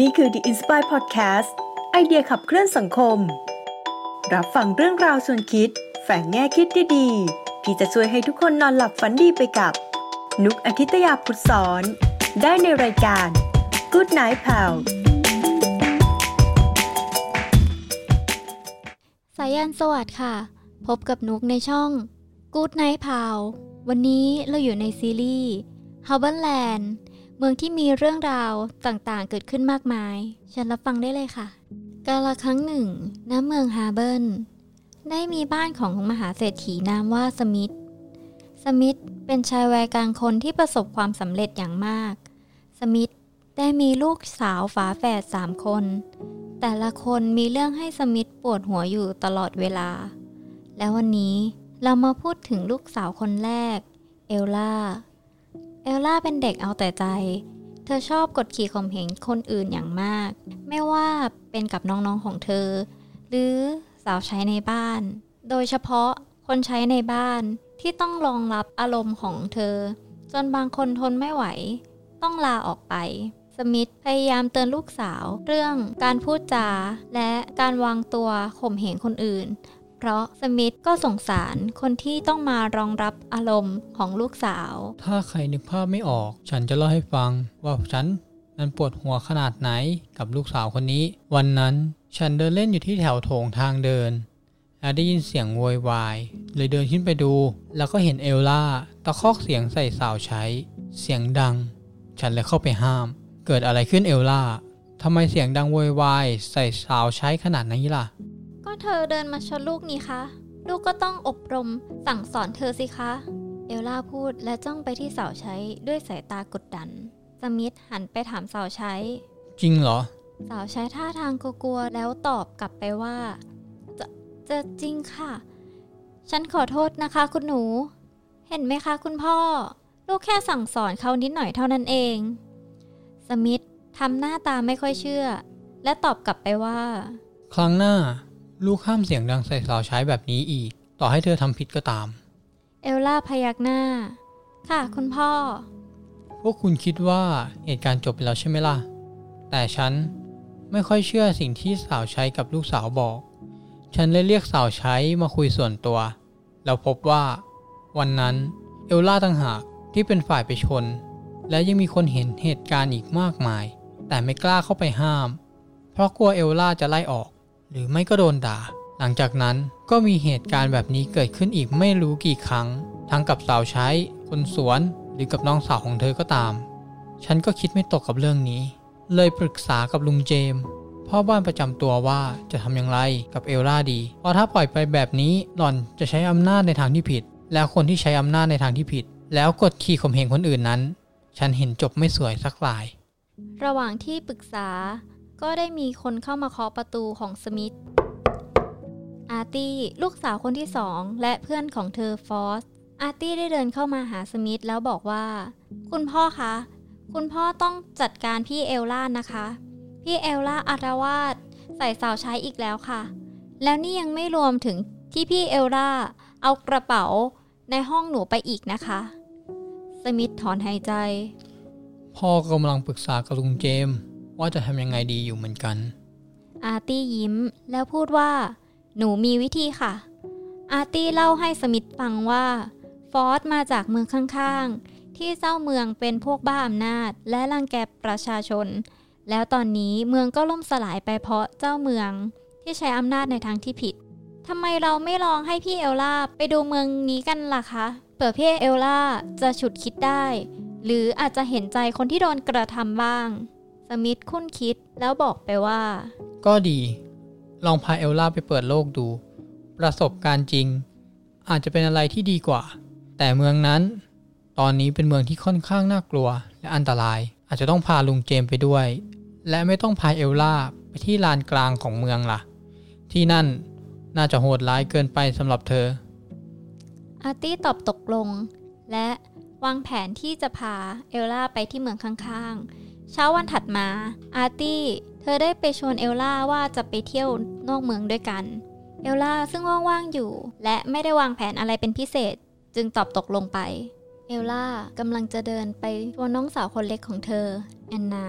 นี่คือ The Inspire Podcast ไอเดียขับเคลื่อนสังคม รับฟังเรื่องราวส่วนคิด แฝงแง่คิดดีๆที่จะช่วยให้ทุกคนนอนหลับฝันดีไปกับ นุกอาทิตยาพุทธสอน ได้ในรายการ Good Night Pal สายันสวัสดิ์ค่ะ พบกับนุกในช่อง Good Night Pal วันนี้เราอยู่ในซีรีส์ h a r b o r Land เมืองที่มีเรื่องราวต่างๆ เกิดขึ้นมากมาย ฉันรับฟังได้เลยค่ะ กาลครั้งหนึ่ง ณ เมืองฮาเบิร์นได้มีบ้านของมหาเศรษฐีนามว่าสมิธ สมิธเป็นชายวัยกลางคนที่ประสบความสำเร็จอย่างมาก สมิธได้มีลูกสาวฝาแฝดสามคน แต่ละคนมีเรื่องให้สมิธปวดหัวอยู่ตลอดเวลา แล้ววันนี้เรามาพูดถึงลูกสาวคนแรก เอลล่า เอลล่าเป็นเด็กเอาแต่ใจ เธอชอบกดขี่ข่มเหงคนอื่นอย่างมาก ไม่ว่าเป็นกับน้องๆของเธอ หรือสาวใช้ในบ้าน โดยเฉพาะคนใช้ในบ้านที่ต้องรองรับอารมณ์ของเธอ จนบางคนทนไม่ไหว ต้องลาออกไป สมิธพยายามเตือนลูกสาว เรื่องการพูดจา และการวางตัวข่มเหงคนอื่น เพราะสมิธก็สงสารคนที่ต้องมารองรับอารมณ์ของลูกสาว ถ้าใครนึกภาพไม่ออก ฉันจะเล่าให้ฟัง ว่าฉันนั้นปวดหัวขนาดไหนกับลูกสาวคนนี้ วันนั้นฉันเดินเล่นอยู่ที่แถวโถงทางเดินและได้ยินเสียงโวยวายเลยเดินขึ้นไปดู แล้วก็เห็นเอลล่าตะคอกเสียงใส่สาวใช้ เสียงดัง ฉันเลยเข้าไปห้าม เกิดอะไรขึ้นเอลล่าทำไมเสียงดังโวยวายใส่สาวใช้ขนาดนี้ล่ะ เธอเดินมาชนลูกนี่คะ ลูกก็ต้องอบรมสั่งสอนเธอสิคะ เอลล่าพูดและจ้องไปที่สาวใช้ด้วยสายตากดดัน สมิธหันไปถามสาวใช้ จริงเหรอ สาวใช้ท่าทางกลัวๆแล้วตอบกลับไปว่า จะจะจริงค่ะ ฉันขอโทษนะคะ คุณหนู เห็นไหมคะ คุณพ่อ ลูกแค่สั่งสอนเขานิดหน่อยเท่านั้นเอง สมิธทำหน้าตาไม่ค่อยเชื่อ และตอบกลับไปว่า ครั้งหน้า ลูกห้ามเสียงดังใส่สาวใช้แบบนี้อีก ต่อให้เธอทำผิดก็ตาม เอลล่าพยักหน้า ค่ะ คุณพ่อ พวกคุณคิดว่าเหตุการณ์จบไปแล้วใช่ไหมล่ะ แต่ฉันไม่ค่อยเชื่อสิ่งที่สาวใช้กับลูกสาวบอก ฉันเลยเรียกสาวใช้มาคุยส่วนตัว แล้วพบว่า วันนั้นเอลล่าต่างหากที่เป็นฝ่ายไปชน และยังมีคนเห็นเหตุการณ์อีกมากมาย แต่ไม่กล้าเข้าไปห้าม เพราะกลัวเอลล่าจะไล่ออก หรือไม่ก็โดนด่า หลังจากนั้นก็มีเหตุการณ์แบบนี้เกิดขึ้นอีกไม่รู้กี่ครั้ง ทั้งกับสาวใช้ คนสวน หรือกับน้องสาวของเธอก็ตาม ฉันก็คิดไม่ตกกับเรื่องนี้ เลยปรึกษากับลุงเจมส์พ่อบ้านประจำตัวว่าจะทำอย่างไรกับเอลล่าดี เพราะถ้าปล่อยไปแบบนี้หล่อนจะใช้อำนาจในทางที่ผิด แล้วคนที่ใช้อำนาจในทางที่ผิด แล้วกดขี่ข่มเหงคนอื่นนั้น ฉันเห็นจบไม่สวยสักลาย ระหว่างที่ปรึกษา ก็ได้มีคนเข้ามาเคาะประตูของสมิธ อาร์ตี้ลูกสาวคนที่สองและเพื่อนของเธอฟอส อาร์ตี้ได้เดินเข้ามาหาสมิธแล้วบอกว่า คุณพ่อคะ คุณพ่อต้องจัดการพี่เอลล่านะคะ พี่เอลล่าอาละวาดใส่สาวใช้อีกแล้วค่ะ แล้วนี่ยังไม่รวมถึงที่พี่เอลล่าเอากระเป๋าในห้องหนูไปอีกนะคะ สมิธถอนหายใจ พ่อกำลังปรึกษากับลุงเจมส์ ว่าจะทำยังไงดีอยู่เหมือนกัน อาร์ตี้ยิ้มแล้วพูดว่า หนูมีวิธีค่ะ อาร์ตี้เล่าให้สมิธฟังว่า ฟอสมาจากเมืองข้างๆ ที่เจ้าเมืองเป็นพวกบ้าอำนาจ และรังแกประชาชน แล้วตอนนี้เมืองก็ล่มสลายไปเพราะเจ้าเมือง ที่ใช้อำนาจในทางที่ผิดทำไมเราไม่ลองให้พี่เอลล่าไปดูเมืองนี้กันล่ะคะเผื่อพี่เอลล่าจะฉุดคิดได้ หรืออาจจะเห็นใจคนที่โดนกระทำบ้าง มิธคุ้นคิดแล้วบอกไปว่า ก็ดี ลองพาเอลล่าไปเปิดโลกดู ประสบการณ์จริง อาจจะเป็นอะไรที่ดีกว่า แต่เมืองนั้น ตอนนี้เป็นเมืองที่ค่อนข้างน่ากลัว และอันตราย อาจจะต้องพาลุงเจมไปด้วย และไม่ต้องพาเอลล่าไปที่ลานกลางของเมืองล่ะ ที่นั่นน่าจะโหดร้ายเกินไปสำหรับเธอ อาร์ตี้ตอบตกลง และวางแผนที่จะพาเอลล่าไปที่เมืองข้างๆ เช้าวันถัดมาอาร์ตี้เธอได้ไปชวนเอลล่าว่าจะไปเที่ยวนอกเมืองด้วยกัน เอลล่าซึ่งว่างๆอยู่ และไม่ได้วางแผนอะไรเป็นพิเศษ จึงตอบตกลงไป เอลล่ากำลังจะเดินไปชวนน้องสาวคนเล็กของเธอแอนนา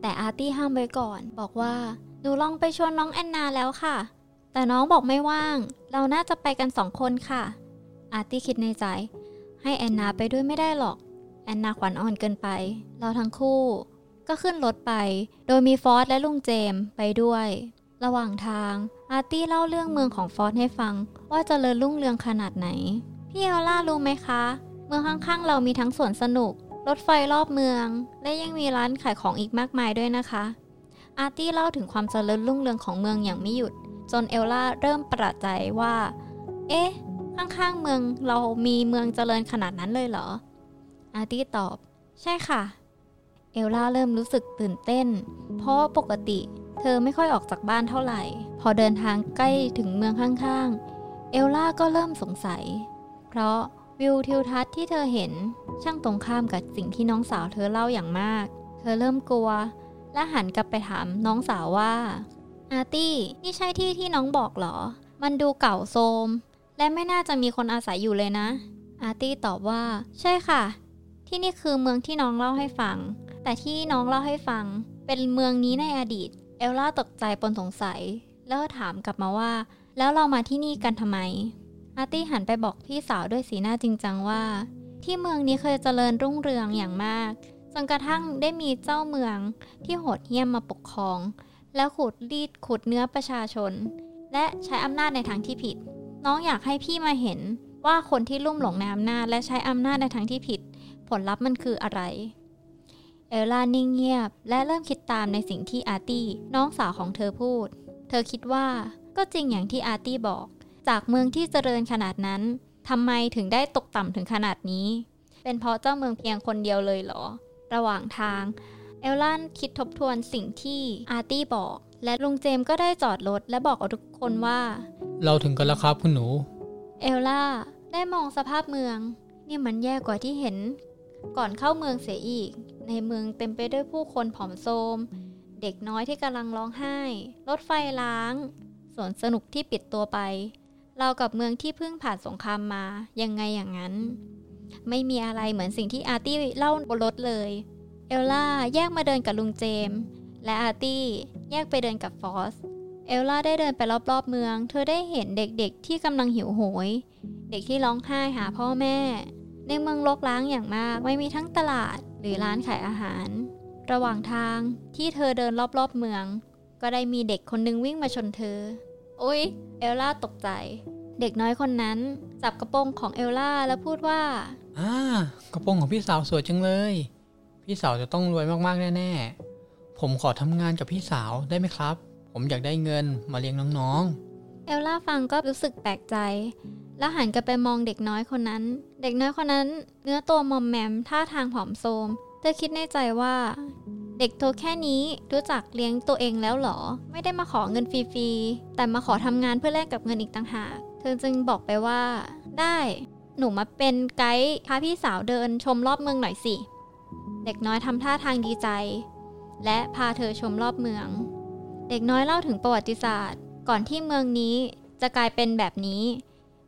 แต่อาร์ตี้ห้ามไว้ก่อน บอกว่าหนูลองไปชวนน้องแอนนาแล้วค่ะ แต่น้องบอกไม่ว่าง เราน่าจะไปกันสองคนค่ะ อาร์ตี้คิดในใจ ให้แอนนาไปด้วยไม่ได้หรอก แอนนาขวัญอ่อนเกินไป เราทั้งคู่ ก็ขึ้นรถไป โดยมีฟอสและลุงเจมไปด้วย ระหว่างทางอาร์ตี้เล่าเรื่องเมืองของฟอสให้ฟัง ว่าเจริญรุ่งเรืองขนาดไหน พี่เอลล่ารู้ไหมคะ เมืองข้างๆเรามีทั้งสวนสนุก รถไฟรอบเมือง และยังมีร้านขายของอีกมากมายด้วยนะคะ อาร์ตี้เล่าถึงความเจริญรุ่งเรืองของเมืองอย่างไม่หยุด จนเอลล่าเริ่มประใจว่า เอ๊ะ ข้างๆเมืองเรามีเมืองเจริญขนาดนั้นเลยเหรอ อาร์ตี้ตอบ ใช่ค่ะ เอลล่าเริ่มรู้สึกตื่นเต้น เพราะปกติเธอไม่ค่อยออกจากบ้านเท่าไหร่ พอเดินทางใกล้ถึงเมืองข้างๆ เอลล่าก็เริ่มสงสัย เพราะวิวทิวทัศน์ที่เธอเห็นช่างตรงข้ามกับสิ่งที่น้องสาวเธอเล่าอย่างมาก เธอเริ่มกลัว และหันกลับไปถามน้องสาวว่า อาร์ตี้นี่ใช่ที่ที่น้องบอกเหรอ มันดูเก่าโทรมและไม่น่าจะมีคนอาศัยอยู่เลยนะ อาร์ตี้ตอบว่า ใช่ค่ะ ที่นี่คือเมืองที่น้องเล่าให้ฟัง แต่ที่น้องเล่าให้ฟังเป็นเมืองนี้ในอดีต เอลล่าตกใจปนสงสัย แล้วถามกลับมาว่า แล้วเรามาที่นี่กันทำไม อาร์ตี้หันไปบอกพี่สาวด้วยสีหน้าจริงจังว่า ที่เมืองนี้เคยเจริญรุ่งเรืองอย่างมากจนกระทั่งได้มีเจ้าเมืองที่โหดเหี้ยมมาปกครอง แล้วขูดรีดขุดเนื้อประชาชน และใช้อำนาจในทางที่ผิด น้องอยากให้พี่มาเห็นว่าคนที่ลุ่มหลงในอำนาจและใช้อำนาจในทางที่ผิด ผลลัพธ์มันคืออะไร เอลล่านิ่งเงียบ และเริ่มคิดตามในสิ่งที่อาร์ตี้น้องสาวของเธอพูด เธอคิดว่าก็จริงอย่างที่อาร์ตี้บอก จากเมืองที่เจริญขนาดนั้นทำไมถึงได้ตกต่ำถึงขนาดนี้ เป็นเพราะเจ้าเมืองเพียงคนเดียวเลยเหรอ ระหว่างทาง เอลล่าคิดทบทวนสิ่งที่อาร์ตี้บอก และลุงเจมส์ก็ได้จอดรถและบอกกับทุกคนว่า เราถึงกันแล้วครับคุณหนู เอลล่าได้มองสภาพเมือง นี่มันแย่กว่าที่เห็น ก่อนเข้าเมืองเสียอีก ในเมืองเต็มไปด้วยผู้คนผอมโทมเด็กน้อยที่กำลังร้องไห้ รถไฟล้าง สวนสนุกที่ปิดตัวไป ราวกับเมืองที่เพิ่งผ่านสงครามมา ยังไงอย่างนั้น ไม่มีอะไรเหมือนสิ่งที่อาร์ตี้เล่าบนรถเลย เอลล่าแยกมาเดินกับลุงเจมส์และอาร์ตี้แยกไปเดินกับฟอสเอลล่าได้เดินไปรอบๆเมือง เธอได้เห็นเด็กๆที่กำลังหิวโหย เด็กที่ร้องไห้หาพ่อแม่ ในเมืองรกร้างอย่างมากไม่มีทั้งตลาดหรือร้านขายอาหาร ระหว่างทางที่เธอเดินรอบๆเมือง ก็ได้มีเด็กคนนึงวิ่งมาชนเธอ โอ๊ย เอลล่าตกใจ เด็กน้อยคนนั้นจับกระโปรงของเอลล่าแล้วพูดว่าอ่ากระโปรงของพี่สาวสวยจังเลย พี่สาวจะต้องรวยมากๆแน่ๆผมขอทำงานกับพี่สาวได้ไหมครับ ผมอยากได้เงินมาเลี้ยงน้อง เอลล่าฟังก็รู้สึกแปลกใจ แล้วหันกลับไปมองเด็กน้อยคนนั้น เด็กน้อยคนนั้น เนื้อตัวมอมแมมท่าทางผอมโทมเธอคิดในใจว่า เด็กตัวแค่นี้รู้จักเลี้ยงตัวเองแล้วหรอ ไม่ได้มาขอเงินฟรีๆแต่มาขอทำงานเพื่อแลกกับเงินอีกต่างหาก เธอจึงบอกไปว่า ได้หนูมาเป็นไกด์พาพี่สาวเดินชมรอบเมืองหน่อยสิ เด็กน้อยทำท่าทางดีใจ และพาเธอชมรอบเมือง เด็กน้อยเล่าถึงประวัติศาสตร์ ก่อนที่เมืองนี้จะกลายเป็นแบบนี้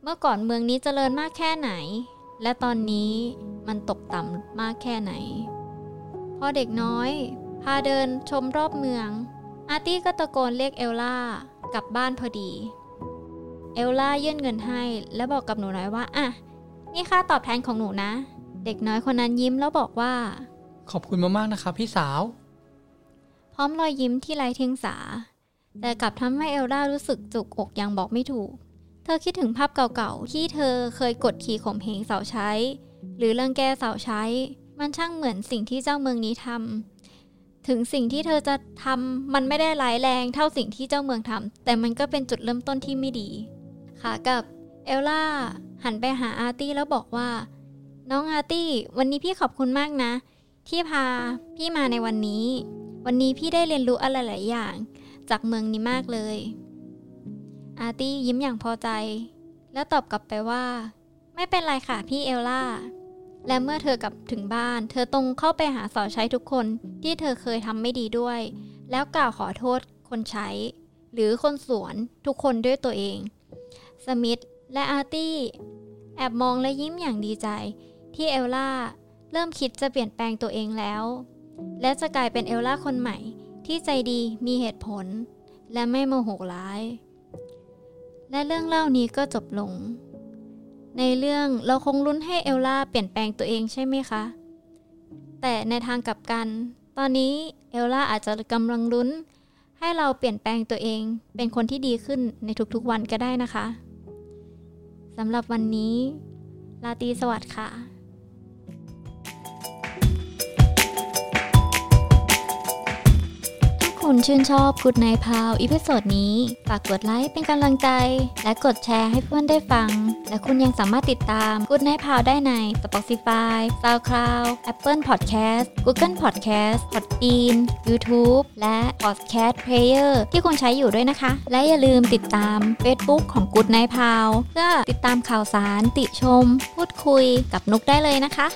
เมื่อก่อนเมืองนี้เจริญมากแค่ไหน และตอนนี้มันตกต่ำมากแค่ไหน พอเด็กน้อย พาเดินชมรอบเมือง อาร์ตี้ก็ตะโกนเรียกเอลล่ากลับบ้านพอดี เอลล่ายื่นเงินให้ และบอกกับหนูน้อยว่าอะนี่ค่าตอบแทนของหนูนะ เด็กน้อยคนนั้นยิ้มแล้วบอกว่าๆขอบคุณมากๆนะครับพี่สาว พร้อมรอยยิ้มที่ไร้เทียงสา แต่กลับทำให้เอลล่ารู้สึกจุกอกอย่างบอกไม่ถูก เธอคิดถึงภาพเก่าๆ ที่เธอเคยกดขี่ข่มเหงสาวใช้ หรือเรื่องแก้สาวใช้ มันช่างเหมือนสิ่งที่เจ้าเมืองนี้ทำถึงสิ่งที่เธอจะทำมันไม่ได้ร้ายแรงเท่าสิ่งที่เจ้าเมืองทำแต่มันก็เป็นจุดเริ่มต้นที่ไม่ดีค่ะกับเอลล่าหันไปหาอาร์ตี้แล้วบอกว่า น้องอาร์ตี้วันนี้พี่ขอบคุณมากนะ ที่พาพี่มาในวันนี้ วันนี้พี่ได้เรียนรู้อะไรหลายอย่าง จากเมืองนี้มากเลย อาร์ตี้ยิ้มอย่างพอใจ แล้วตอบกลับไปว่า ไม่เป็นไรค่ะพี่เอลล่า และเมื่อเธอกลับถึงบ้าน เธอตรงเข้าไปหาสาวใช้ทุกคนที่เธอเคยทำไม่ดีด้วย แล้วกล่าวขอโทษคนใช้ หรือคนสวนทุกคนด้วยตัวเอง สมิธและอาร์ตี้แอบมองและยิ้มอย่างดีใจ ที่เอลล่าเริ่มคิดจะเปลี่ยนแปลงตัวเองแล้ว และจะกลายเป็นเอลล่าคนใหม่ ที่ใจดีมีเหตุผล และไม่โมโหร้าย และเรื่องเล่านี้ก็จบลง ในเรื่องเราคงลุ้นให้เอลล่าเปลี่ยนแปลงตัวเองใช่ไหมคะ แต่ในทางกลับกัน ตอนนี้เอลล่าอาจจะกำลังลุ้น ให้เราเปลี่ยนแปลงตัวเอง เป็นคนที่ดีขึ้นในทุกๆวันก็ได้นะคะสำหรับวันนี้ราตรีสวัสดิ์ค่ะ คุณชื่นชอบ Good Night Pal episode นี้ ฝากกดไลค์เป็นกำลังใจ และกดแชร์ให้เพื่อนได้ฟัง และคุณยังสามารถติดตาม Good Night Pal ได้ใน Spotify, SoundCloud, Apple Podcast, Google Podcast, Podbean, YouTube และ Podcast Player ที่คุณใช้อยู่ด้วยนะคะ และอย่าลืมติดตาม Facebook ของ Good Night Pal เพื่อติดตามข่าวสารติชม พูดคุยกับนุกได้เลยนะคะ